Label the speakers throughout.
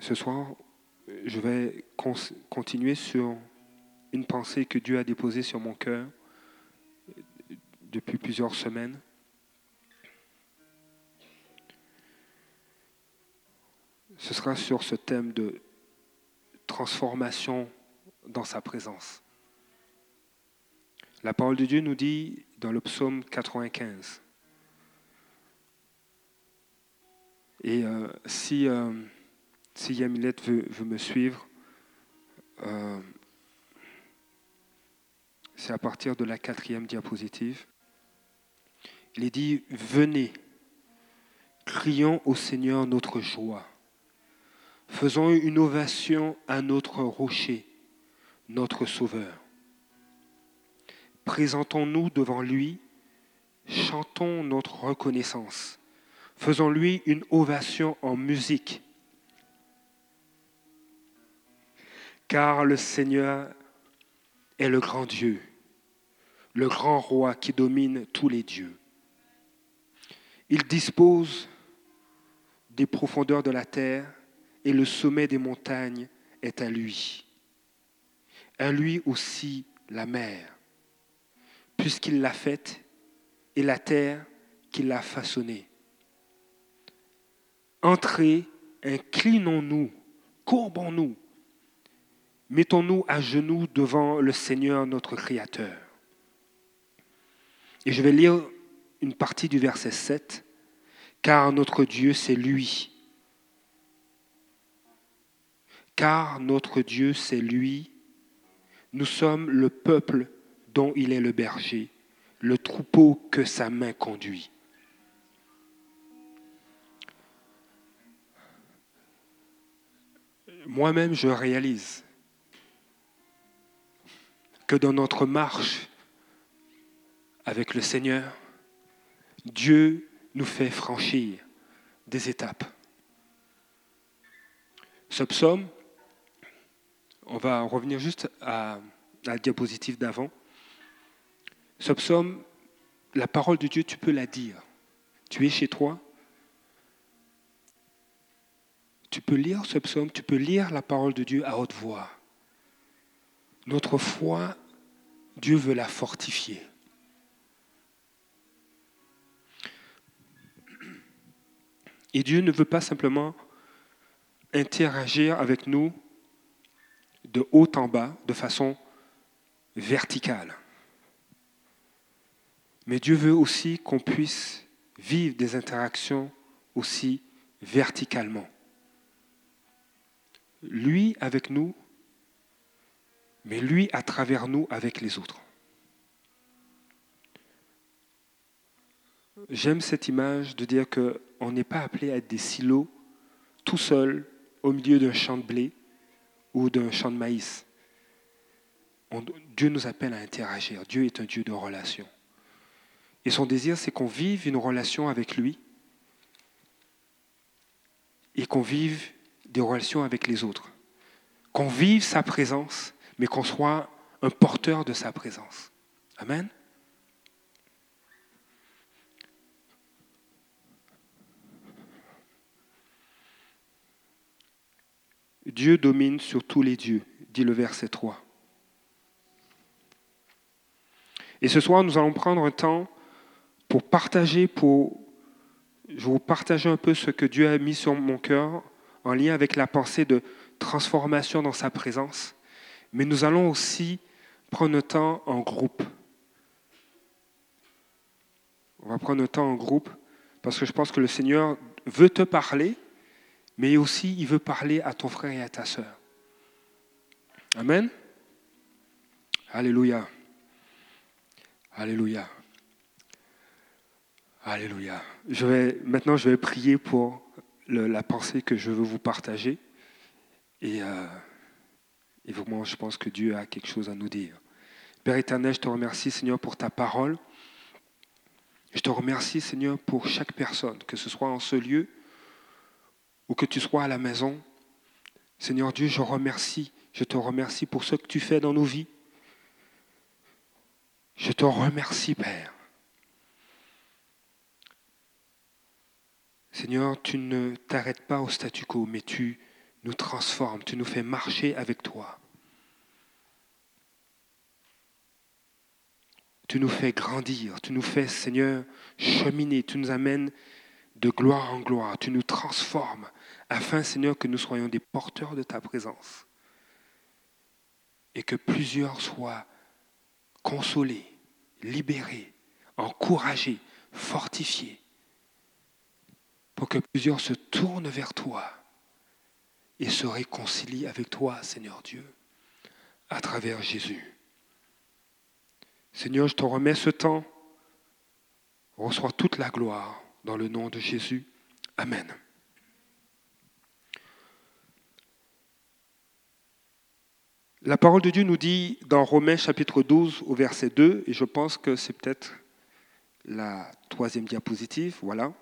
Speaker 1: ce soir, je vais continuer sur une pensée que Dieu a déposée sur mon cœur depuis plusieurs semaines. Ce sera sur ce thème de transformation dans sa présence. La parole de Dieu nous dit dans le psaume 95, et euh, si, euh, si Yamilette veut, veut, me suivre, euh, c'est à partir de la quatrième diapositive. Il est dit, venez, crions au Seigneur notre joie, faisons une ovation à notre rocher, notre Sauveur. Présentons-nous devant lui, chantons notre reconnaissance, faisons-lui une ovation en musique, car le Seigneur est le grand Dieu, le grand roi qui domine tous les dieux. Il dispose des profondeurs de la terre et le sommet des montagnes est à lui. À lui aussi la mer, puisqu'il l'a faite, et la terre qu'il a façonnée. Entrez, inclinons-nous, courbons-nous, mettons-nous à genoux devant le Seigneur notre Créateur. Et je vais lire une partie du verset 7, car notre Dieu, c'est lui. Car notre Dieu, c'est lui. Nous sommes le peuple dont il est le berger, le troupeau que sa main conduit. Moi-même, je réalise que dans notre marche avec le Seigneur, Dieu nous fait franchir des étapes. Ce psaume, on va revenir juste à la diapositive d'avant. Ce psaume, la parole de Dieu, tu peux la dire. Tu es chez toi. Tu peux lire ce psaume, tu peux lire la parole de Dieu à haute voix. Notre foi, Dieu veut la fortifier. Et Dieu ne veut pas simplement interagir avec nous de haut en bas, de façon verticale. Mais Dieu veut aussi qu'on puisse vivre des interactions aussi verticalement. Lui avec nous, mais lui à travers nous avec les autres. J'aime cette image de dire qu'on n'est pas appelé à être des silos tout seul au milieu d'un champ de blé ou d'un champ de maïs. Dieu nous appelle à interagir. Dieu est un Dieu de relation. Et son désir, c'est qu'on vive une relation avec lui et qu'on vive des relations avec les autres. Qu'on vive sa présence mais qu'on soit un porteur de sa présence. Amen. Dieu domine sur tous les dieux, dit le verset 3. Et ce soir, nous allons prendre un temps pour partager, pour je vous partager un peu ce que Dieu a mis sur mon cœur en lien avec la pensée de transformation dans sa présence. Mais nous allons aussi prendre le temps en groupe. On va prendre le temps en groupe parce que je pense que le Seigneur veut te parler, mais aussi il veut parler à ton frère et à ta sœur. Amen. Alléluia. Alléluia. Alléluia. Je vais, maintenant, je vais prier pour la pensée que je veux vous partager. Et euh, et vraiment, je pense que Dieu a quelque chose à nous dire. Père éternel, je te remercie, Seigneur, pour ta parole. Je te remercie, Seigneur, pour chaque personne, que ce soit en ce lieu ou que tu sois à la maison. Seigneur Dieu, je remercie, je te remercie pour ce que tu fais dans nos vies. Je te remercie, Père. Seigneur, tu ne t'arrêtes pas au statu quo, mais tu nous transformes, tu nous fais marcher avec toi. Tu nous fais grandir, tu nous fais, Seigneur, cheminer, tu nous amènes de gloire en gloire, tu nous transformes, afin, Seigneur, que nous soyons des porteurs de ta présence et que plusieurs soient consolés, libérés, encouragés, fortifiés, pour que plusieurs se tournent vers toi et se réconcilient avec toi, Seigneur Dieu, à travers Jésus. Seigneur, je te remets ce temps. Reçois toute la gloire dans le nom de Jésus. Amen. La parole de Dieu nous dit dans Romains chapitre 12 au verset 2, et je pense que c'est peut-être la troisième diapositive, voilà.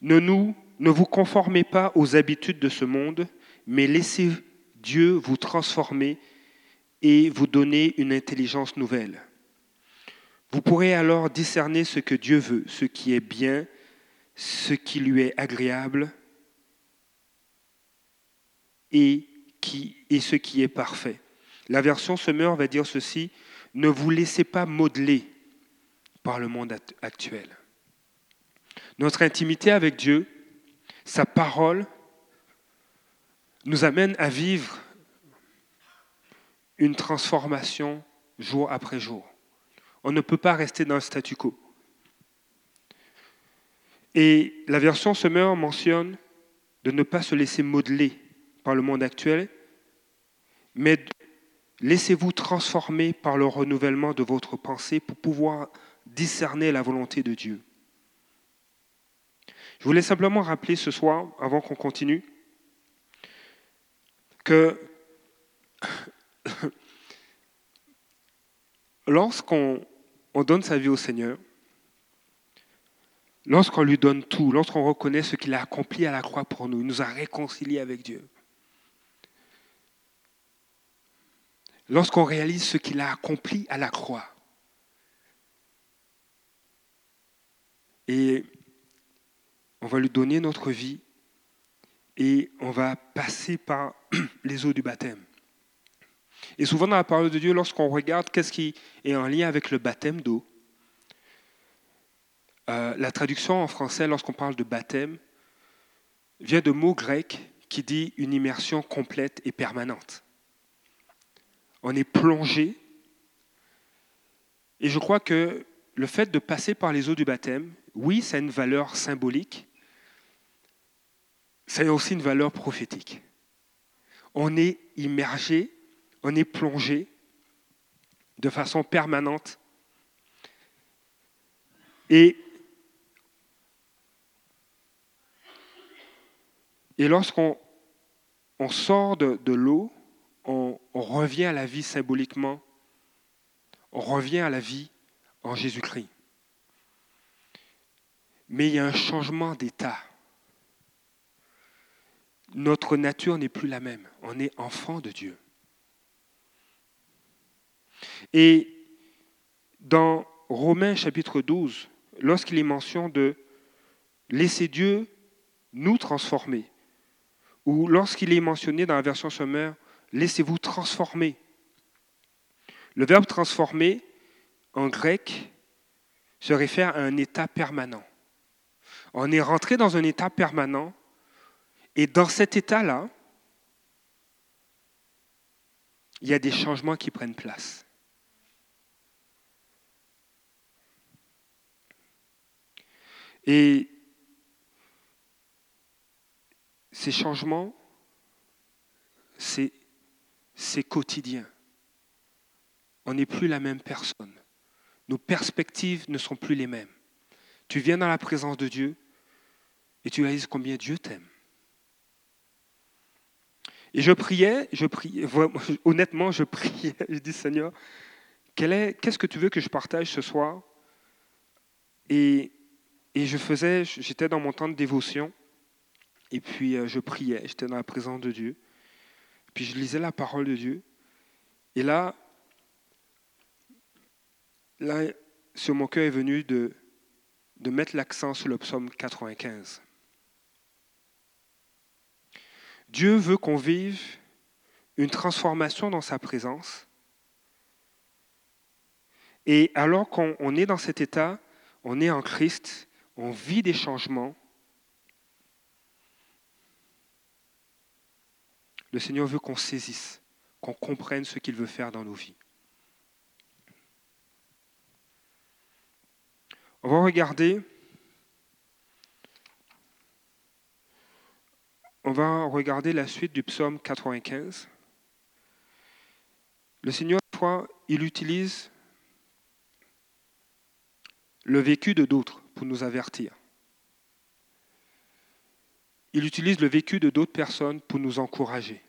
Speaker 1: Ne, nous, ne vous conformez pas aux habitudes de ce monde, mais laissez Dieu vous transformer et vous donner une intelligence nouvelle. Vous pourrez alors discerner ce que Dieu veut, ce qui est bien, ce qui lui est agréable et, qui, et ce qui est parfait. La version Semeur va dire ceci, ne vous laissez pas modeler par le monde actuel. Notre intimité avec Dieu, sa parole, nous amène à vivre une transformation jour après jour. On ne peut pas rester dans le statu quo. Et la version Semeur mentionne de ne pas se laisser modeler par le monde actuel, mais laissez-vous transformer par le renouvellement de votre pensée pour pouvoir discerner la volonté de Dieu. Je voulais simplement rappeler ce soir, avant qu'on continue, que lorsqu'on donne sa vie au Seigneur, lorsqu'on lui donne tout, lorsqu'on reconnaît ce qu'il a accompli à la croix pour nous, il nous a réconciliés avec Dieu. Lorsqu'on réalise ce qu'il a accompli à la croix, et on va lui donner notre vie et on va passer par les eaux du baptême. Et souvent dans la parole de Dieu, lorsqu'on regarde qu'est-ce qui est en lien avec le baptême d'eau, euh, la traduction en français, lorsqu'on parle de baptême, vient de mots grecs qui dit une immersion complète et permanente. On est plongé. Et je crois que le fait de passer par les eaux du baptême, oui, ça a une valeur symbolique, ça a aussi une valeur prophétique. On est immergé, on est plongé de façon permanente. Et, lorsqu'on on sort de, l'eau, on revient à la vie symboliquement, on revient à la vie en Jésus-Christ. Mais il y a un changement d'état. Notre nature n'est plus la même. On est enfant de Dieu. Et dans Romains chapitre 12, lorsqu'il est mention de laisser Dieu nous transformer, ou lorsqu'il est mentionné dans la version sommaire, laissez-vous transformer. Le verbe transformer, en grec, se réfère à un état permanent. On est rentré dans un état permanent et dans cet état-là, il y a des changements qui prennent place. Et ces changements, c'est quotidien. On n'est plus la même personne. Nos perspectives ne sont plus les mêmes. Tu viens dans la présence de Dieu et tu réalises combien Dieu t'aime. Et je priais, je priais, honnêtement, je priais, je dis Seigneur, qu'est-ce que tu veux que je partage ce soir? Et, et je faisais, j'étais dans mon temps de dévotion, et puis euh, je priais, j'étais dans la présence de Dieu, puis je lisais la parole de Dieu, et là, là, sur mon cœur est venu de, de mettre l'accent sur le psaume 95. Dieu veut qu'on vive une transformation dans sa présence. Et alors qu'on est dans cet état, on est en Christ, on vit des changements. Le Seigneur veut qu'on saisisse, qu'on comprenne ce qu'il veut faire dans nos vies. On va regarder, on va regarder la suite du psaume 95. Le Seigneur, il utilise le vécu de d'autres pour nous avertir. Il utilise le vécu de d'autres personnes pour nous encourager.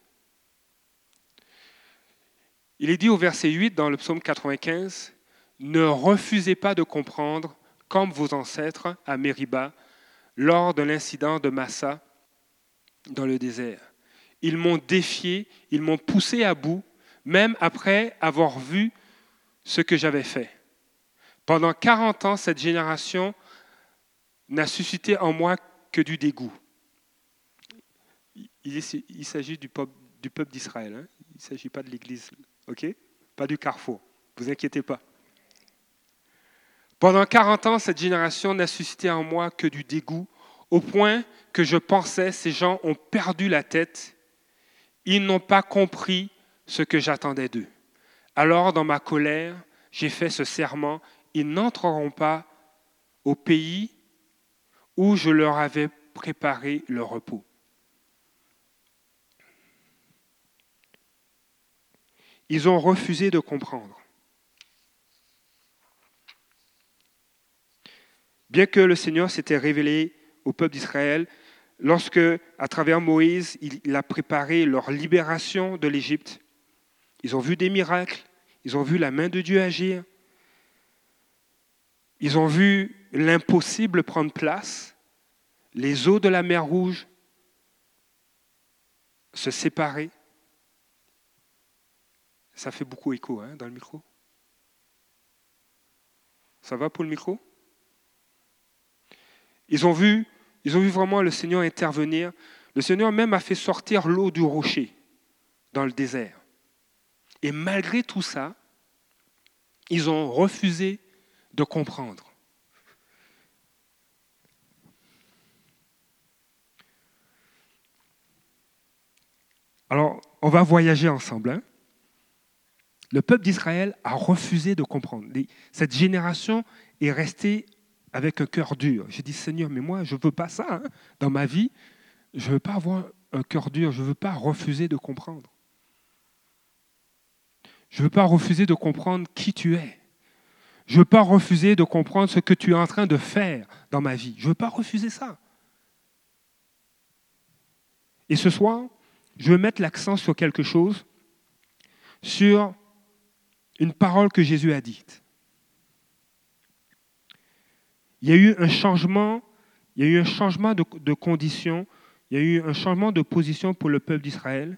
Speaker 1: Il est dit au verset 8 dans le psaume 95, Ne refusez pas de comprendre comme vos ancêtres à Mériba lors de l'incident de Massa dans le désert. Ils m'ont défié, ils m'ont poussé à bout, même après avoir vu ce que j'avais fait. Pendant 40 ans, cette génération n'a suscité en moi que du dégoût. Il, s'agit du peuple, d'Israël. Hein. il ne s'agit pas de l'Église, ok? Pas du carrefour. Vous inquiétez pas. Pendant 40 ans, cette génération n'a suscité en moi que du dégoût, au point que je pensais ces gens ont perdu la tête. Ils n'ont pas compris ce que j'attendais d'eux. Alors, dans ma colère, j'ai fait ce serment ils n'entreront pas au pays où je leur avais préparé le repos. Ils ont refusé de comprendre. Bien que le Seigneur s'était révélé au peuple d'Israël, lorsque, à travers Moïse, il a préparé leur libération de l'Égypte, ils ont vu des miracles, ils ont vu la main de Dieu agir, ils ont vu l'impossible prendre place, les eaux de la mer Rouge se séparer. Ça fait beaucoup écho hein, dans le micro. Ça va pour le micro? Ils ont vu, ils ont vu vraiment le Seigneur intervenir. Le Seigneur même a fait sortir l'eau du rocher dans le désert. Et malgré tout ça, ils ont refusé de comprendre. Alors, on va voyager ensemble. Hein. Le peuple d'Israël a refusé de comprendre. Cette génération est restée avec un cœur dur. J'ai dit, Seigneur, mais moi, je ne veux pas ça hein. dans ma vie. Je ne veux pas avoir un cœur dur. Je ne veux pas refuser de comprendre. Je ne veux pas refuser de comprendre qui tu es. Je ne veux pas refuser de comprendre ce que tu es en train de faire dans ma vie. Je ne veux pas refuser ça. Et ce soir, je veux mettre l'accent sur quelque chose, sur une parole que Jésus a dite. Il y a eu un changement, il y a eu un changement de, conditions, il y a eu un changement de position pour le peuple d'Israël.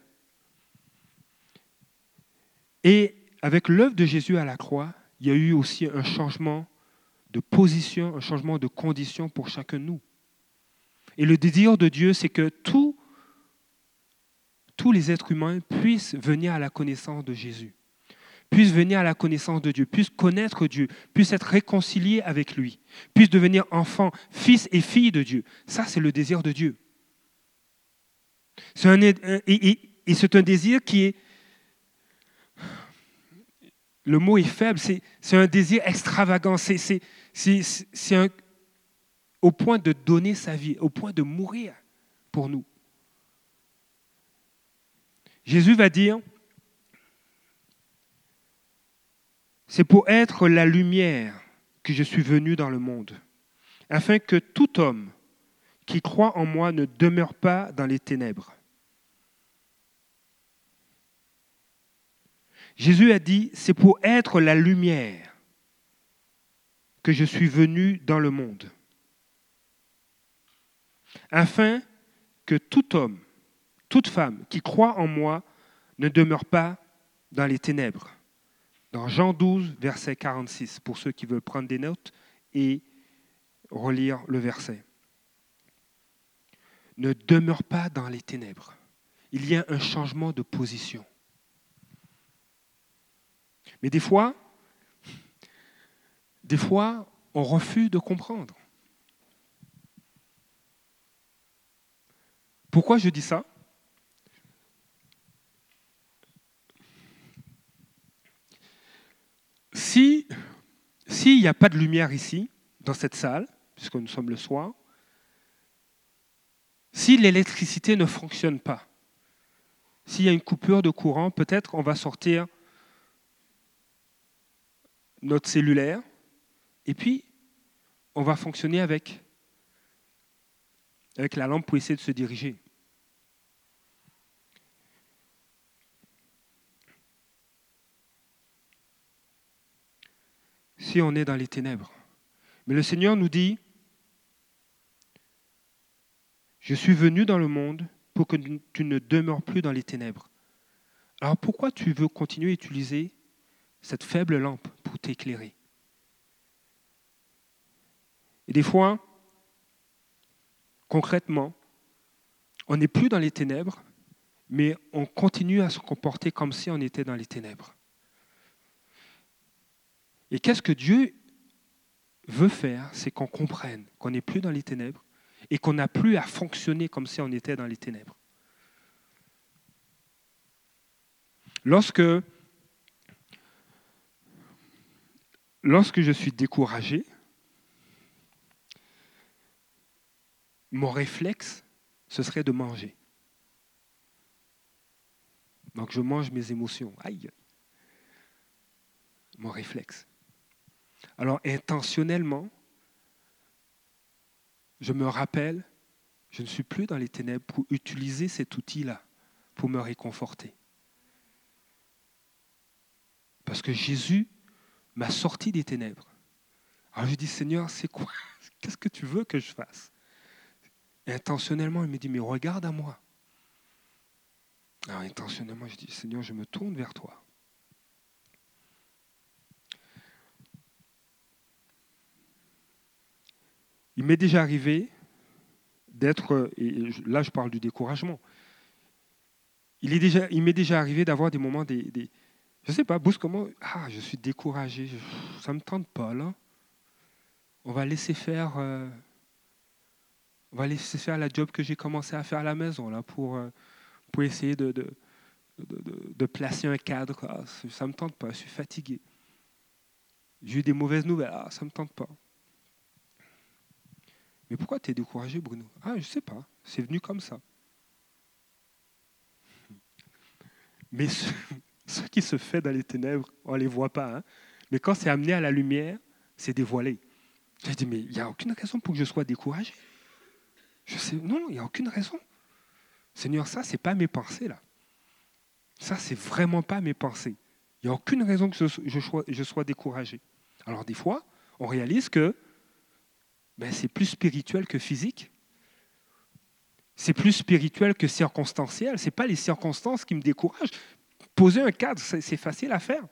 Speaker 1: Et avec l'œuvre de Jésus à la croix, il y a eu aussi un changement de position, un changement de condition pour chacun de nous. Et le désir de Dieu, c'est que tous les êtres humains puissent venir à la connaissance de Jésus, puissent venir à la connaissance de Dieu, puissent connaître Dieu, puissent être réconciliés avec lui, puissent devenir enfants, fils et filles de Dieu. Ça, c'est le désir de Dieu. Un, et c'est un désir qui est le mot est faible, c'est un désir extravagant, c'est au point de donner sa vie, au point de mourir pour nous. Jésus va dire, c'est pour être la lumière que je suis venu dans le monde, afin que tout homme qui croit en moi ne demeure pas dans les ténèbres. Jésus a dit, c'est pour être la lumière que je suis venu dans le monde, afin que tout homme, toute femme qui croit en moi ne demeure pas dans les ténèbres. Dans Jean 12, verset 46, pour ceux qui veulent prendre des notes et relire le verset. Ne demeure pas dans les ténèbres. il y a un changement de position. Mais des fois, des fois, on refuse de comprendre. Pourquoi je dis ça? Si s'il n'y a pas de lumière ici, dans cette salle, puisque nous sommes le soir, si l'électricité ne fonctionne pas, s'il y a une coupure de courant, peut-être on va sortir notre cellulaire et puis on va fonctionner avec, avec la lampe pour essayer de se diriger. Si on est dans les ténèbres. Mais le Seigneur nous dit, je suis venu dans le monde pour que tu ne demeures plus dans les ténèbres. Alors pourquoi tu veux continuer à utiliser cette faible lampe pour t'éclairer? Et des fois, concrètement, on n'est plus dans les ténèbres, mais on continue à se comporter comme si on était dans les ténèbres. Et qu'est-ce que Dieu veut faire, c'est qu'on comprenne qu'on n'est plus dans les ténèbres et qu'on n'a plus à fonctionner comme si on était dans les ténèbres. Lorsque, je suis découragé, mon réflexe, ce serait de manger. Donc je mange mes émotions. Aïe. Mon réflexe. Alors intentionnellement, je me rappelle, je ne suis plus dans les ténèbres pour utiliser cet outil-là pour me réconforter. Parce que Jésus m'a sorti des ténèbres. Alors je dis, Seigneur, c'est quoi? Qu'est-ce que tu veux que je fasse? Intentionnellement, il me dit, mais regarde à moi. Alors intentionnellement, je dis, Seigneur, je me tourne vers toi. Il m'est déjà arrivé d'être, et là je parle du découragement, il m'est déjà, il déjà arrivé d'avoir des moments, des, des je ne sais pas, brusquement, ah, je suis découragé, ça ne me tente pas là. On va laisser faire, euh, on va laisser faire la job que j'ai commencé à faire à la maison là pour, euh, pour essayer de, de, de, placer un cadre. Ah, ça ne me tente pas, je suis fatigué. J'ai eu des mauvaises nouvelles, ah, ça ne me tente pas. Mais pourquoi tu es découragé, Bruno? Ah, je ne sais pas, c'est venu comme ça. Mais ce, qui se fait dans les ténèbres, on ne les voit pas. Hein. Mais quand c'est amené à la lumière, c'est dévoilé. J'ai dit, mais il n'y a aucune raison pour que je sois découragé. Je non, il n'y a aucune raison. Seigneur, ça, ce n'est pas mes pensées, là. Ça, c'est vraiment pas mes pensées. Il n'y a aucune raison que je sois découragé. Alors, des fois, on réalise que ben, c'est plus spirituel que physique. C'est plus spirituel que circonstanciel. Ce n'est pas les circonstances qui me découragent. Poser un cadre, c'est facile à faire.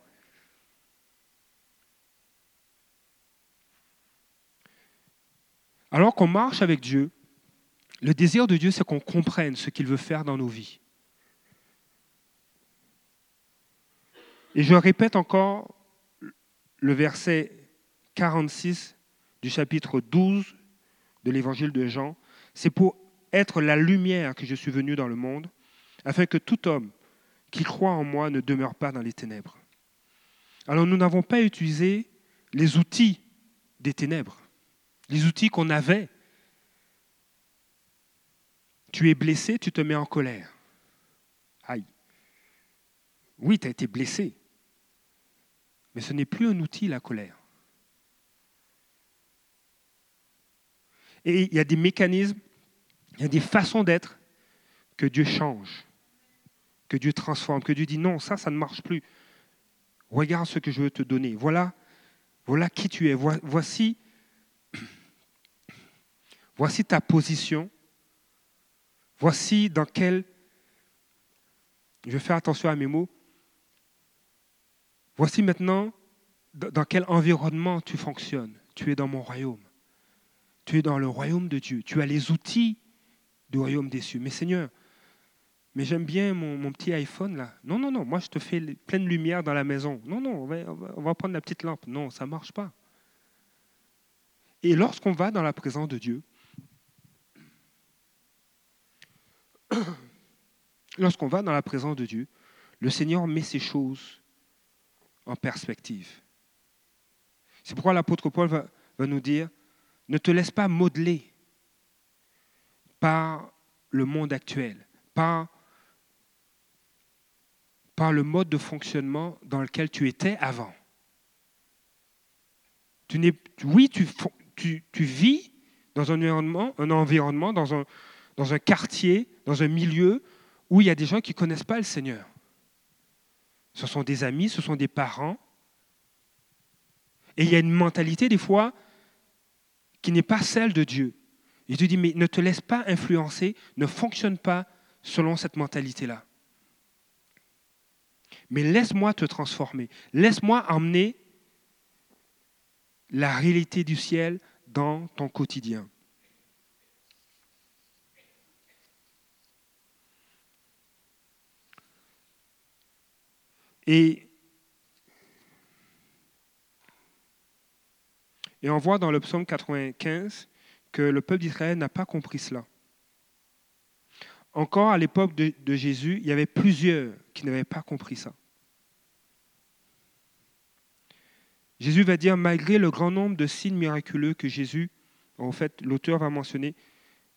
Speaker 1: Alors qu'on marche avec Dieu, le désir de Dieu, c'est qu'on comprenne ce qu'il veut faire dans nos vies. Et je répète encore le verset 46 du chapitre 12 de l'évangile de Jean, c'est pour être la lumière que je suis venu dans le monde, afin que tout homme qui croit en moi ne demeure pas dans les ténèbres. Alors nous n'avons pas utilisé les outils des ténèbres, les outils qu'on avait. Tu es blessé, tu te mets en colère. Aïe. Oui, tu as été blessé. Mais ce n'est plus un outil, la colère. Et il y a des mécanismes, il y a des façons d'être que Dieu change, que Dieu transforme, que Dieu dit non, ça, ça ne marche plus. Regarde ce que je veux te donner. Voilà, voilà qui tu es. Voici, voici ta position. Voici dans quel. Je vais faire attention à mes mots. Voici maintenant dans quel environnement tu fonctionnes. Tu es dans mon royaume. Tu es dans le royaume de Dieu. Tu as les outils du royaume des cieux. Mais Seigneur, mais j'aime bien mon, petit iPhone là. Non, non, non, moi je te fais pleine lumière dans la maison. Non, non, on va, prendre la petite lampe. Non, ça ne marche pas. Et lorsqu'on va dans la présence de Dieu, lorsqu'on va dans la présence de Dieu, le Seigneur met ces choses en perspective. C'est pourquoi l'apôtre Paul va, nous dire, ne te laisse pas modeler par le monde actuel, par le mode de fonctionnement dans lequel tu étais avant. Tu oui, tu, tu, tu, vis dans un environnement, un environnement dans, un, dans un quartier, dans un milieu où il y a des gens qui ne connaissent pas le Seigneur. Ce sont des amis, ce sont des parents. Et il y a une mentalité des fois qui n'est pas celle de Dieu. Et Dieu dit, mais ne te laisse pas influencer, ne fonctionne pas selon cette mentalité-là mais laisse-moi te transformer. Laisse-moi emmener la réalité du ciel dans ton quotidien. Et on voit dans le psaume 95 que le peuple d'Israël n'a pas compris cela. Encore à l'époque de, Jésus, il y avait plusieurs qui n'avaient pas compris ça. Jésus va dire, malgré le grand nombre de signes miraculeux que Jésus, en fait, l'auteur va mentionner,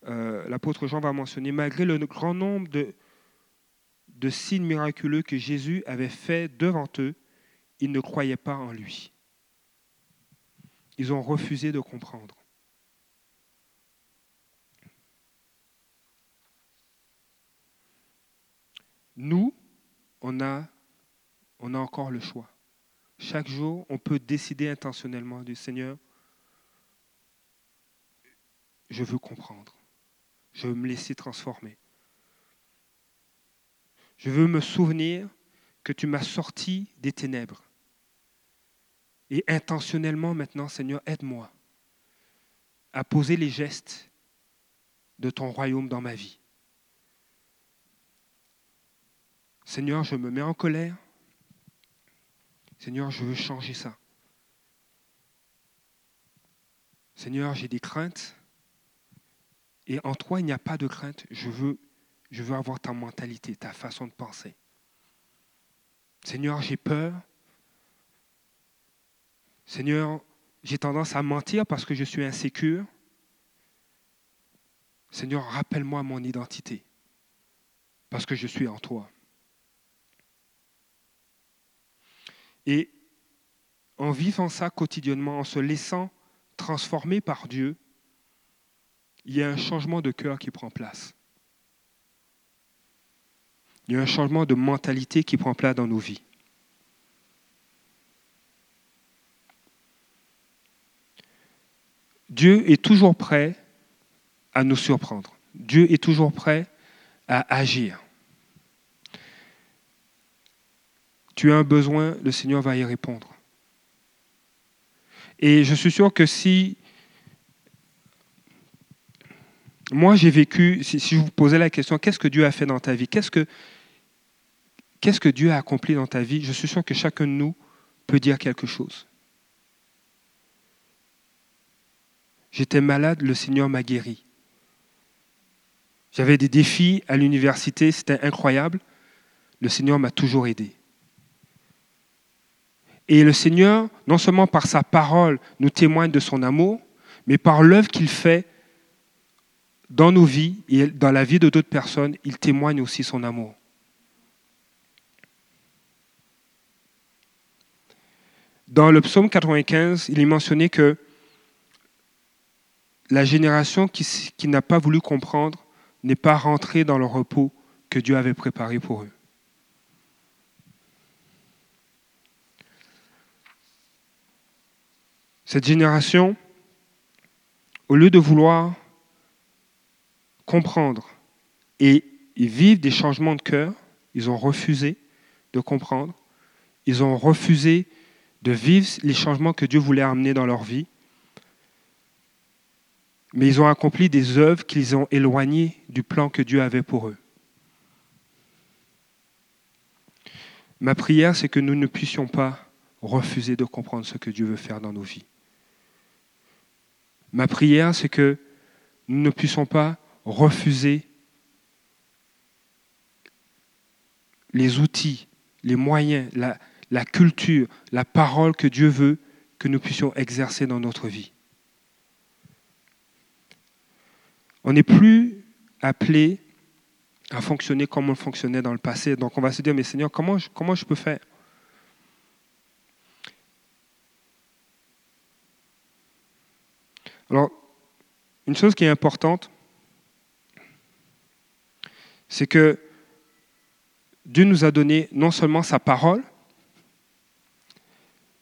Speaker 1: euh, l'apôtre Jean va mentionner, malgré le grand nombre de, de signes miraculeux que Jésus avait fait devant eux, ils ne croyaient pas en lui. Ils ont refusé de comprendre. Nous, on a, on a encore le choix. Chaque jour, on peut décider intentionnellement du Seigneur, je veux comprendre. Je veux me laisser transformer. Je veux me souvenir que tu m'as sorti des ténèbres. Et intentionnellement maintenant, Seigneur, aide-moi à poser les gestes de ton royaume dans ma vie. Seigneur, je me mets en colère. Seigneur, je veux changer ça. Seigneur, j'ai des craintes. Et en toi, il n'y a pas de crainte. Je veux, je veux avoir ta mentalité, ta façon de penser. Seigneur, j'ai peur. Seigneur, j'ai tendance à mentir parce que je suis insécure. Seigneur, rappelle-moi mon identité parce que je suis en toi. Et en vivant ça quotidiennement, en se laissant transformer par Dieu, il y a un changement de cœur qui prend place. Il y a un changement de mentalité qui prend place dans nos vies. Dieu est toujours prêt à nous surprendre. Dieu est toujours prêt à agir. tu as un besoin, le Seigneur va y répondre. Et je suis sûr que si moi j'ai vécu, si, je vous posais la question, qu'est-ce que Dieu a fait dans ta vie? Qu'est-ce que, que Dieu a accompli dans ta vie? Je suis sûr que chacun de nous peut dire quelque chose. J'étais malade, le Seigneur m'a guéri. J'avais des défis à l'université, c'était incroyable. Le Seigneur m'a toujours aidé. Et le Seigneur, non seulement par sa parole, nous témoigne de son amour, mais par l'œuvre qu'il fait dans nos vies et dans la vie de d'autres personnes, il témoigne aussi son amour. Dans le psaume 95, il est mentionné que la génération qui, n'a pas voulu comprendre n'est pas rentrée dans le repos que Dieu avait préparé pour eux. Cette génération, au lieu de vouloir comprendre et vivre des changements de cœur, ils ont refusé de comprendre, ils ont refusé de vivre les changements que Dieu voulait amener dans leur vie, mais ils ont accompli des œuvres qu'ils ont éloignées du plan que Dieu avait pour eux. Ma prière, c'est que nous ne puissions pas refuser de comprendre ce que Dieu veut faire dans nos vies. Ma prière, c'est que nous ne puissions pas refuser les outils, les moyens, la, culture, la parole que Dieu veut que nous puissions exercer dans notre vie. On n'est plus appelé à fonctionner comme on fonctionnait dans le passé. Donc on va se dire, mais Seigneur, comment je, comment je peux faire? Alors, une chose qui est importante, c'est que Dieu nous a donné non seulement sa parole,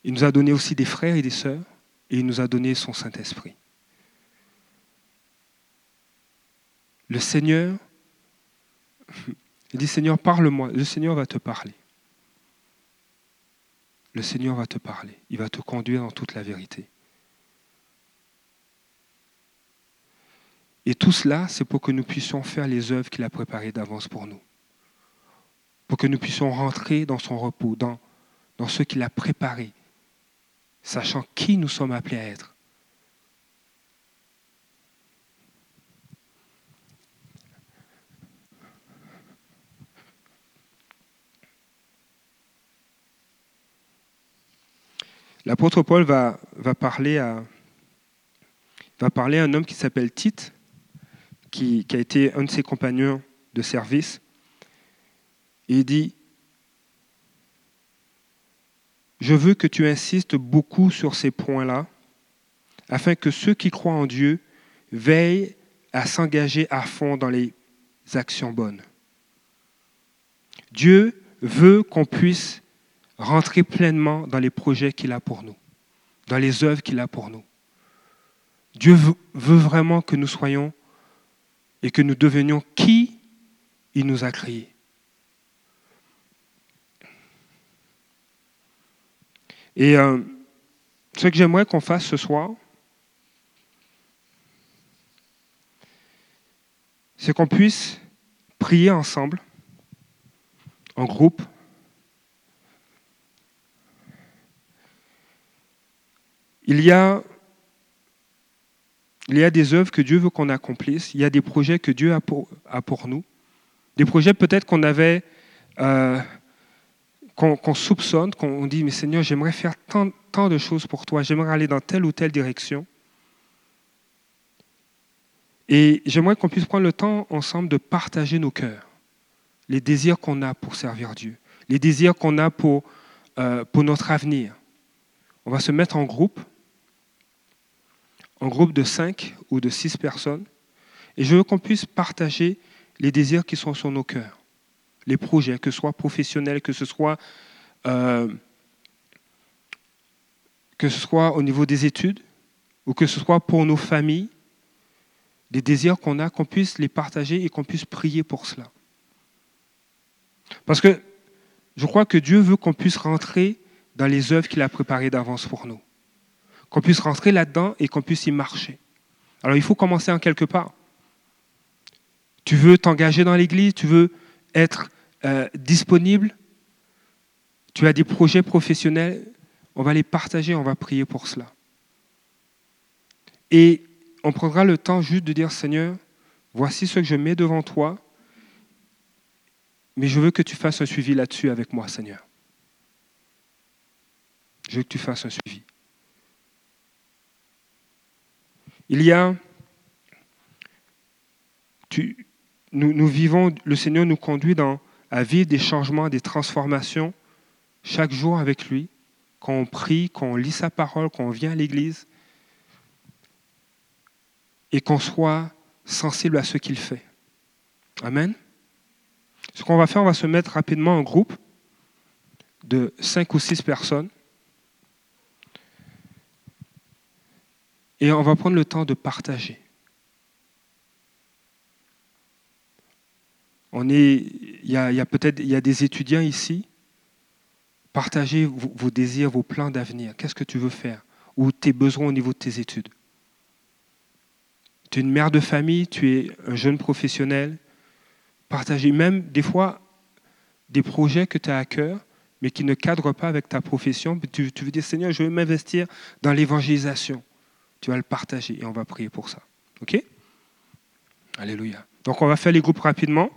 Speaker 1: il nous a donné aussi des frères et des sœurs, et il nous a donné son Saint-Esprit. Le Seigneur, il dit Seigneur, parle-moi. Le Seigneur va te parler. Le Seigneur va te parler. Il va te conduire dans toute la vérité. Et tout cela, c'est pour que nous puissions faire les œuvres qu'il a préparées d'avance pour nous. Pour que nous puissions rentrer dans son repos, dans, dans ce qu'il a préparé, sachant qui nous sommes appelés à être. L'apôtre Paul va, parler à, va parler à un homme qui s'appelle Tite, qui, a été un de ses compagnons de service. Il dit, je veux que tu insistes beaucoup sur ces points-là, afin que ceux qui croient en Dieu veillent à s'engager à fond dans les actions bonnes. Dieu veut qu'on puisse rentrer pleinement dans les projets qu'il a pour nous, dans les œuvres qu'il a pour nous. Dieu veut vraiment que nous soyons et que nous devenions qui il nous a créés. Et euh, ce que j'aimerais qu'on fasse ce soir, c'est qu'on puisse prier ensemble, en groupe, Il y a, il y a des œuvres que Dieu veut qu'on accomplisse, il y a des projets que Dieu a pour, nous, des projets peut-être qu'on avait, euh, qu'on soupçonne, qu'on dit, mais Seigneur, j'aimerais faire tant, tant de choses pour toi, j'aimerais aller dans telle ou telle direction. Et j'aimerais qu'on puisse prendre le temps ensemble de partager nos cœurs, les désirs qu'on a pour servir Dieu, les désirs qu'on a pour, euh, pour notre avenir. On va se mettre en groupe en groupe de cinq ou de six personnes. Et je veux qu'on puisse partager les désirs qui sont sur nos cœurs, les projets, que ce soit professionnels, que ce soit, euh, que ce soit au niveau des études, ou que ce soit pour nos familles, des désirs qu'on a, qu'on puisse les partager et qu'on puisse prier pour cela. Parce que je crois que Dieu veut qu'on puisse rentrer dans les œuvres qu'il a préparées d'avance pour nous qu'on puisse rentrer là-dedans et qu'on puisse y marcher. Alors il faut commencer en quelque part. Tu veux t'engager dans l'Église, tu veux être euh, disponible, tu as des projets professionnels, on va les partager, on va prier pour cela. Et on prendra le temps juste de dire, Seigneur, voici ce que je mets devant toi, mais je veux que tu fasses un suivi là-dessus avec moi, Seigneur. Je veux que tu fasses un suivi. Il y a, nous, vivons, le Seigneur nous conduit dans, à vivre des changements, des transformations chaque jour avec lui, quand on prie, quand on lit sa parole, quand on vient à l'église, et qu'on soit sensible à ce qu'il fait. Amen. Ce qu'on va faire, on va se mettre rapidement en groupe de cinq ou six personnes. Et on va prendre le temps de partager. On est, il y a, peut-être il y a des étudiants ici. Partagez vos, désirs, vos plans d'avenir. Qu'est-ce que tu veux faire? Ou tes besoins au niveau de tes études? Tu es une mère de famille, tu es un jeune professionnel. Partagez même des fois des projets que tu as à cœur, mais qui ne cadre pas avec ta profession, tu, tu veux dire, Seigneur, je veux m'investir dans l'évangélisation. Tu vas le partager et on va prier pour ça. OK? Alléluia. Donc on va faire les groupes rapidement.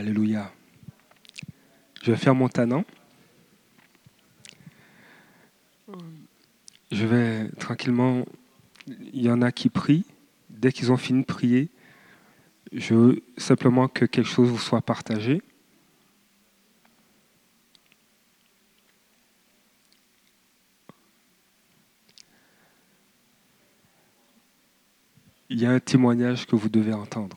Speaker 1: Alléluia. Je vais faire mon tannant. Je vais tranquillement. Il y en a qui prient. Dès qu'ils ont fini de prier, je veux simplement que quelque chose vous soit partagé. Il y a un témoignage que vous devez entendre.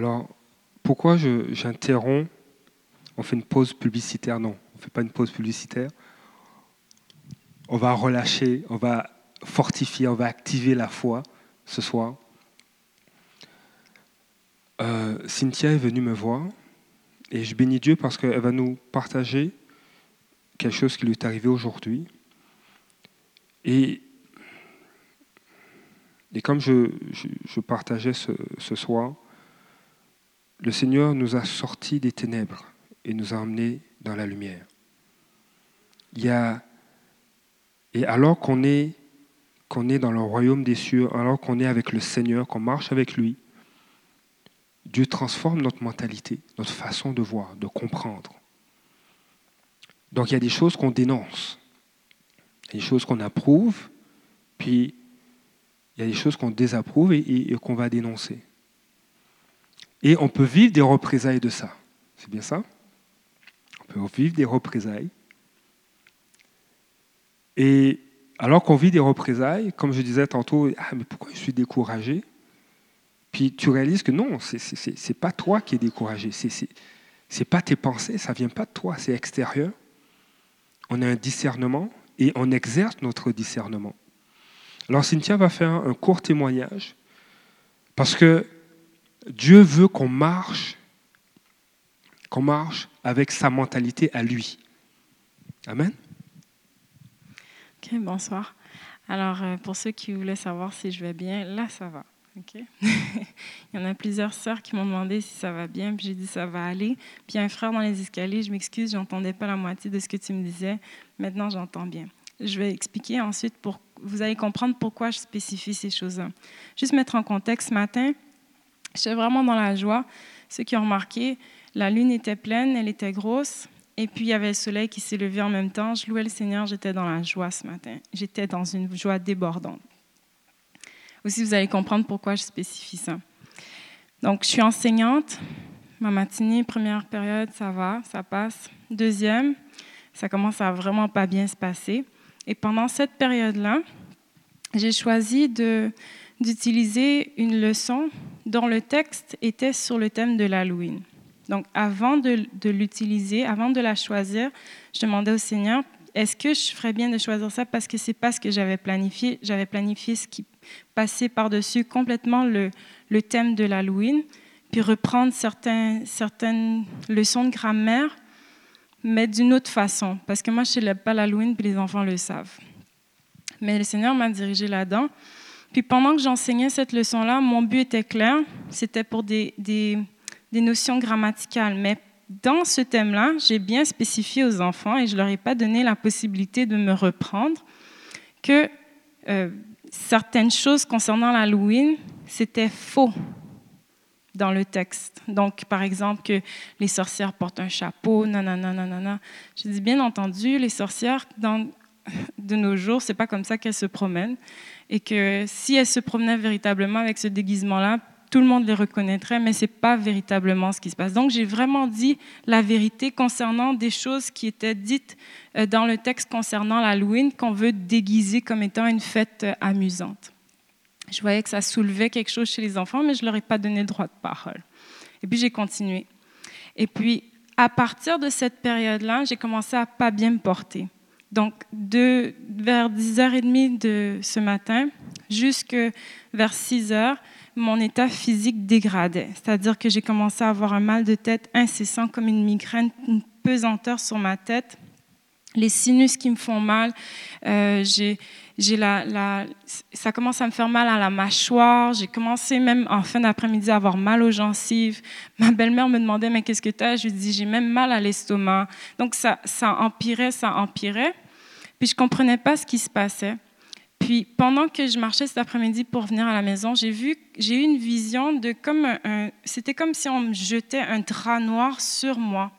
Speaker 1: Alors, pourquoi j'interromps On fait une pause publicitaire? Non, on ne fait pas une pause publicitaire. On va relâcher, on va fortifier, on va activer la foi ce soir. Euh, Cynthia est venue me voir et je bénis Dieu parce qu'elle va nous partager quelque chose qui lui est arrivé aujourd'hui. Et, et comme je, partageais ce soir, le Seigneur nous a sortis des ténèbres et nous a emmenés dans la lumière. Il y a, et alors qu'on est, dans le royaume des cieux, alors qu'on est avec le Seigneur, qu'on marche avec lui, Dieu transforme notre mentalité, notre façon de voir, de comprendre. Donc il y a des choses qu'on dénonce, il y a des choses qu'on approuve, puis il y a des choses qu'on désapprouve et qu'on va dénoncer. Et on peut vivre des représailles de ça. C'est bien ça? On peut vivre des représailles. Et alors qu'on vit des représailles, comme je disais tantôt, ah mais pourquoi je suis découragé? Puis tu réalises que non, ce n'est pas toi qui es découragé, ce n'est pas tes pensées, ça ne vient pas de toi, c'est extérieur. On a un discernement et on exerce notre discernement. Alors Cynthia va faire un court témoignage parce que Dieu veut qu'on marche, qu'on marche avec sa mentalité à lui. Amen.
Speaker 2: Ok, bonsoir. Alors, euh, pour ceux qui voulaient savoir si je vais bien, là, ça va. Ok? il y en a plusieurs sœurs qui m'ont demandé si ça va bien, puis j'ai dit ça va aller. Puis un frère dans les escaliers, je m'excuse, j'entendais pas la moitié de ce que tu me disais. Maintenant, j'entends bien. Je vais expliquer ensuite pour vous allez comprendre pourquoi je spécifie ces choses-là. Juste mettre en contexte ce matin, J'étais vraiment dans la joie. Ceux qui ont remarqué, la lune était pleine, elle était grosse, et puis il y avait le soleil qui s'est levé en même temps. Je louais le Seigneur, j'étais dans la joie ce matin. J'étais dans une joie débordante. Aussi, vous allez comprendre pourquoi je spécifie ça. Donc, je suis enseignante. Ma matinée, première période, ça va, ça passe. Deuxième, ça commence à vraiment pas bien se passer. Et pendant cette période-là, j'ai choisi de, d'utiliser une leçon dont le texte était sur le thème de l'Halloween. Donc, avant de, l'utiliser, avant de la choisir, je demandais au Seigneur, est-ce que je ferais bien de choisir ça parce que c'est pas ce que j'avais planifié? J'avais planifié ce qui passait par-dessus complètement le, thème de l'Halloween, puis reprendre certaines leçons de grammaire, mais d'une autre façon. Parce que moi, je ne pas l'Halloween, puis les enfants le savent. Mais le Seigneur m'a dirigé là-dedans. Puis pendant que j'enseignais cette leçon-là, mon but était clair, c'était pour des, des, notions grammaticales. Mais dans ce thème-là, j'ai bien spécifié aux enfants, et je ne leur ai pas donné la possibilité de me reprendre, que euh, certaines choses concernant l'Halloween, c'était faux dans le texte. Donc, par exemple, que les sorcières portent un chapeau, nanana, nanana. Je dis bien entendu, les sorcières, de nos jours, c'est pas comme ça qu'elles se promènent et que si elles se promenaient véritablement avec ce déguisement-là, tout le monde les reconnaîtrait, mais ce n'est pas véritablement ce qui se passe. Donc, j'ai vraiment dit la vérité concernant des choses qui étaient dites euh, dans le texte concernant l'Halloween, qu'on veut déguiser comme étant une fête euh, amusante. Je voyais que ça soulevait quelque chose chez les enfants, mais je ne leur ai pas donné le droit de parole. Et puis, j'ai continué. Et puis, à partir de cette période-là, j'ai commencé à pas bien me porter. Donc, de, vers 10h30 de ce matin jusqu'à vers 6h, mon état physique dégradait. C'est-à-dire que j'ai commencé à avoir un mal de tête incessant comme une migraine, une pesanteur sur ma tête, les sinus qui me font mal. Euh, j'ai, ça commence à me faire mal à la mâchoire. J'ai commencé même en fin d'après-midi à avoir mal aux gencives. Ma belle-mère me demandait mais qu'est-ce que tu as Je lui dis j'ai même mal à l'estomac. Donc ça, empirait, ça empirait. Puis je comprenais pas ce qui se passait. Puis pendant que je marchais cet après-midi pour venir à la maison, j'ai vu, j'ai eu une vision de comme c'était comme si on me jetait un drap noir sur moi.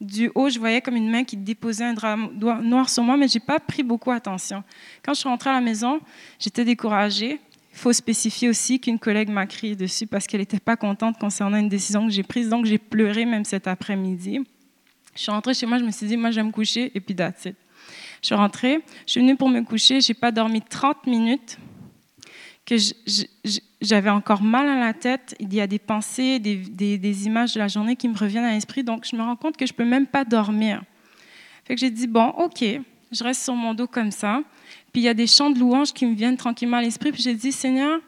Speaker 2: Du haut, je voyais comme une main qui déposait un drap noir sur moi, mais je n'ai pas pris beaucoup attention. Quand je suis rentrée à la maison, j'étais découragée. Il faut spécifier aussi qu'une collègue m'a crié dessus parce qu'elle n'était pas contente concernant une décision que j'ai prise. Donc, j'ai pleuré même cet après-midi. Je suis rentrée chez moi, je me suis dit, moi, je vais me coucher, et puis that's it. Je suis rentrée, je suis venue pour me coucher, je n'ai pas dormi 30 minutes, que j'avais encore mal à la tête. Il y a des pensées, des, images de la journée qui me reviennent à l'esprit, donc je me rends compte que je ne peux même pas dormir. Fait que j'ai dit, bon, OK, je reste sur mon dos comme ça. Puis il y a des chants de louanges qui me viennent tranquillement à l'esprit. Puis j'ai dit, Seigneur,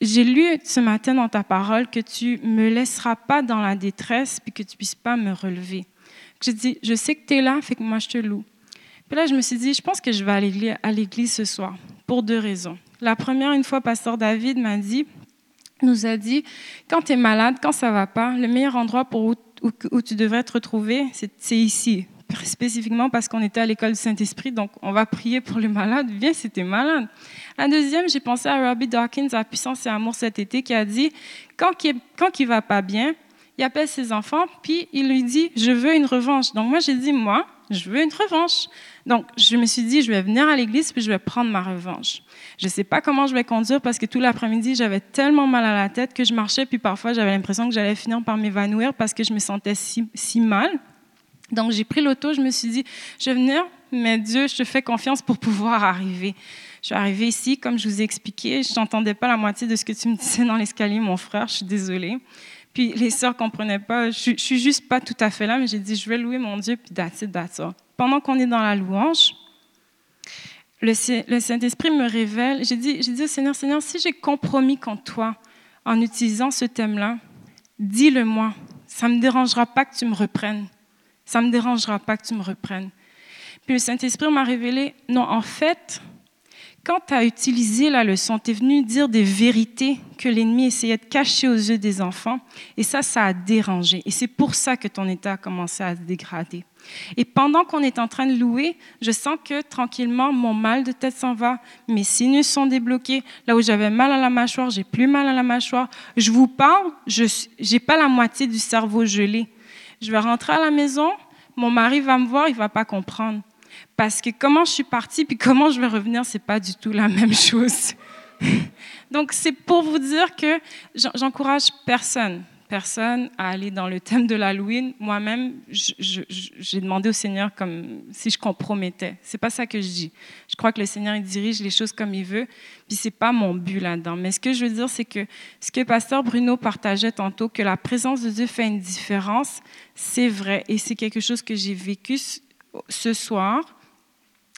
Speaker 2: j'ai lu ce matin dans ta parole que tu me laisseras pas dans la détresse, puis que tu puisses pas me relever. J'ai dit, je sais que tu es là, fait que moi je te loue. Puis là, je me suis dit, je pense que je vais aller à l'église ce soir, pour deux raisons. La première, une fois, Pasteur David m'a dit, nous a dit, quand tu es malade, quand ça va pas, le meilleur endroit pour où, tu devrais te retrouver, c'est ici, spécifiquement parce qu'on était à l'école du Saint-Esprit, donc on va prier pour les malades. Viens c'était malade. La deuxième, j'ai pensé à Robbie Dawkins à Puissance et Amour cet été qui a dit quand il, quand va pas bien, il appelle ses enfants, puis il lui dit Je veux une revanche. Donc moi, j'ai dit Moi, je veux une revanche. Donc je me suis dit Je vais venir à l'église, puis je vais prendre ma revanche. Je ne sais pas comment je vais conduire parce que tout l'après-midi, j'avais tellement mal à la tête que je marchais, puis parfois j'avais l'impression que j'allais finir par m'évanouir parce que je me sentais si, si mal. Donc j'ai pris l'auto, je me suis dit, je vais venir, mais Dieu, je te fais confiance pour pouvoir arriver. Je suis arrivée ici, comme je vous ai expliqué, je n'entendais pas la moitié de ce que tu me disais dans l'escalier, mon frère, je suis désolée. Puis les sœurs ne comprenaient pas, je, ne suis juste pas tout à fait là, mais j'ai dit, je vais louer mon Dieu, puis that's it. Pendant qu'on est dans la louange, le, Saint-Esprit me révèle, j'ai dit, dit au Seigneur, Seigneur, si j'ai compromis contre toi en utilisant ce thème-là, dis-le-moi. Ça ne me dérangera pas que tu me reprennes. Ça ne me dérangera pas que tu me reprennes. Puis le Saint-Esprit m'a révélé, non, en fait, quand tu as utilisé la leçon, tu es venu dire des vérités que l'ennemi essayait de cacher aux yeux des enfants, et ça, ça a dérangé. Et c'est pour ça que ton état a commencé à se dégrader. Et pendant qu'on est en train de louer, je sens que tranquillement, mon mal de tête s'en va, mes sinus sont débloqués. Là où j'avais mal à la mâchoire, j'ai plus mal à la mâchoire. Je vous parle, je n'ai pas la moitié du cerveau gelé. Je vais rentrer à la maison, mon mari va me voir, il va pas comprendre. Parce que comment je suis partie, puis comment je vais revenir, c'est pas du tout la même chose. Donc, c'est pour vous dire que j'encourage personne, personne à aller dans le thème de l'Halloween. Moi-même, j'ai demandé au Seigneur comme si je compromettais. C'est pas ça que je dis. Je crois que le Seigneur il dirige les choses comme il veut, puis c'est pas mon but là-dedans. Mais ce que je veux dire, c'est que ce que Pasteur Bruno partageait tantôt, que la présence de Dieu fait une différence, c'est vrai, et c'est quelque chose que j'ai vécu ce soir.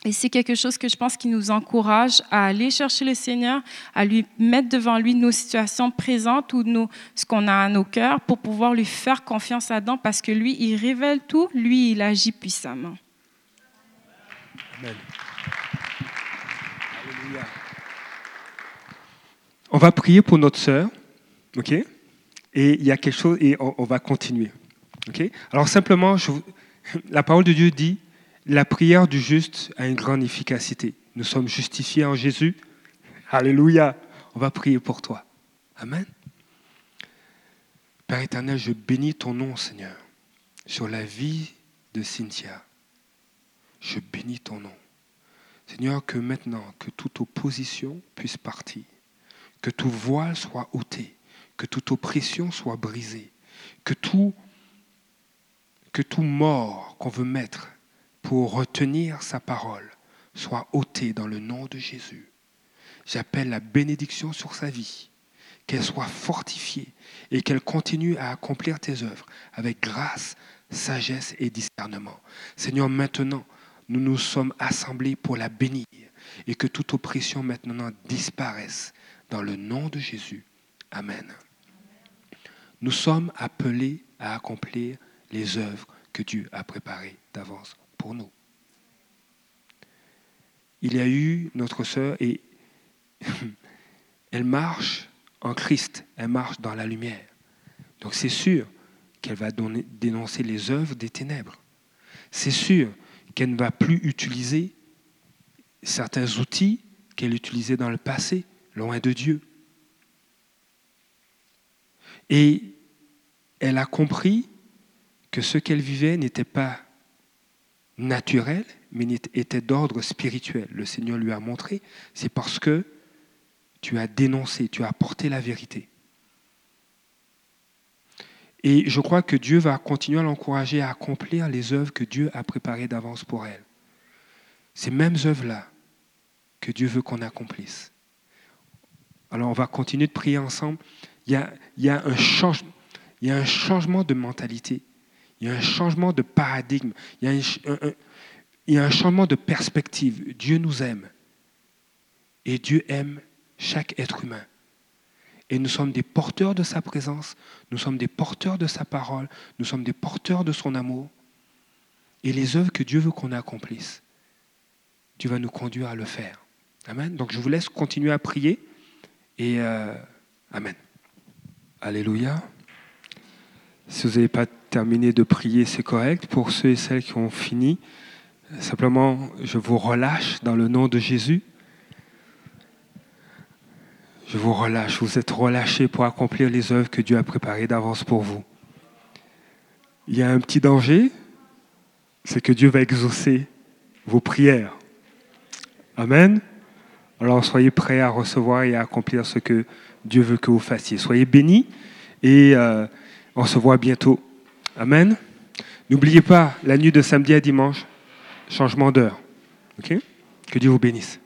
Speaker 2: Et c'est quelque chose que je pense qui nous encourage à aller chercher le Seigneur, à lui mettre devant lui nos situations présentes ou ce qu'on a à nos cœurs pour pouvoir lui faire confiance là-dedans parce que lui, il révèle tout, lui, il agit puissamment. Amen.
Speaker 1: On va prier pour notre sœur, ok? Et il y a quelque chose, et on, va continuer. ok? Alors simplement, je, la parole de Dieu dit la prière du juste a une grande efficacité. Nous sommes justifiés en Jésus. Alléluia. On va prier pour toi. Amen. Père éternel, je bénis ton nom, Seigneur, sur la vie de Cynthia. Je bénis ton nom. Seigneur, que maintenant, que toute opposition puisse partir, que tout voile soit ôté, que toute oppression soit brisée, que tout, que tout mort qu'on veut mettre pour retenir sa parole soit ôté dans le nom de Jésus. J'appelle la bénédiction sur sa vie, qu'elle soit fortifiée et qu'elle continue à accomplir tes œuvres avec grâce, sagesse et discernement. Seigneur, maintenant, nous nous sommes assemblés pour la bénir et que toute oppression maintenant disparaisse dans le nom de Jésus. Amen. Nous sommes appelés à accomplir les œuvres que Dieu a préparées d'avance pour nous. Il y a eu notre sœur et elle marche en Christ, elle marche dans la lumière. Donc c'est sûr qu'elle va dénoncer les œuvres des ténèbres. C'est sûr qu'elle ne va plus utiliser certains outils qu'elle utilisait dans le passé, loin de Dieu. Et elle a compris que ce qu'elle vivait n'était pas naturel, mais était d'ordre spirituel. Le Seigneur lui a montré, c'est parce que tu as dénoncé, tu as apporté la vérité. Et je crois que Dieu va continuer à l'encourager à accomplir les œuvres que Dieu a préparées d'avance pour elle. Ces mêmes œuvres-là que Dieu veut qu'on accomplisse. Alors on va continuer de prier ensemble. Il y a, il y a un, changement, de mentalité. Il y a un changement de paradigme. Il y a un, changement de perspective. Dieu nous aime. Et Dieu aime chaque être humain. Et nous sommes des porteurs de sa présence, nous sommes des porteurs de sa parole, nous sommes des porteurs de son amour. Et les œuvres que Dieu veut qu'on accomplisse, Dieu va nous conduire à le faire. Amen. Donc je vous laisse continuer à prier. Et euh, Amen. Alléluia. Si vous n'avez pas terminé de prier, c'est correct. Pour ceux et celles qui ont fini, simplement, je vous relâche dans le nom de Jésus. Je vous relâche. Vous êtes relâchés pour accomplir les œuvres que Dieu a préparées d'avance pour vous. Il y a un petit danger, c'est que Dieu va exaucer vos prières. Amen. Alors soyez prêts à recevoir et à accomplir ce que Dieu veut que vous fassiez. Soyez bénis et euh, on se voit bientôt. Amen. N'oubliez pas, la nuit de samedi à dimanche, changement d'heure. Que Dieu vous bénisse.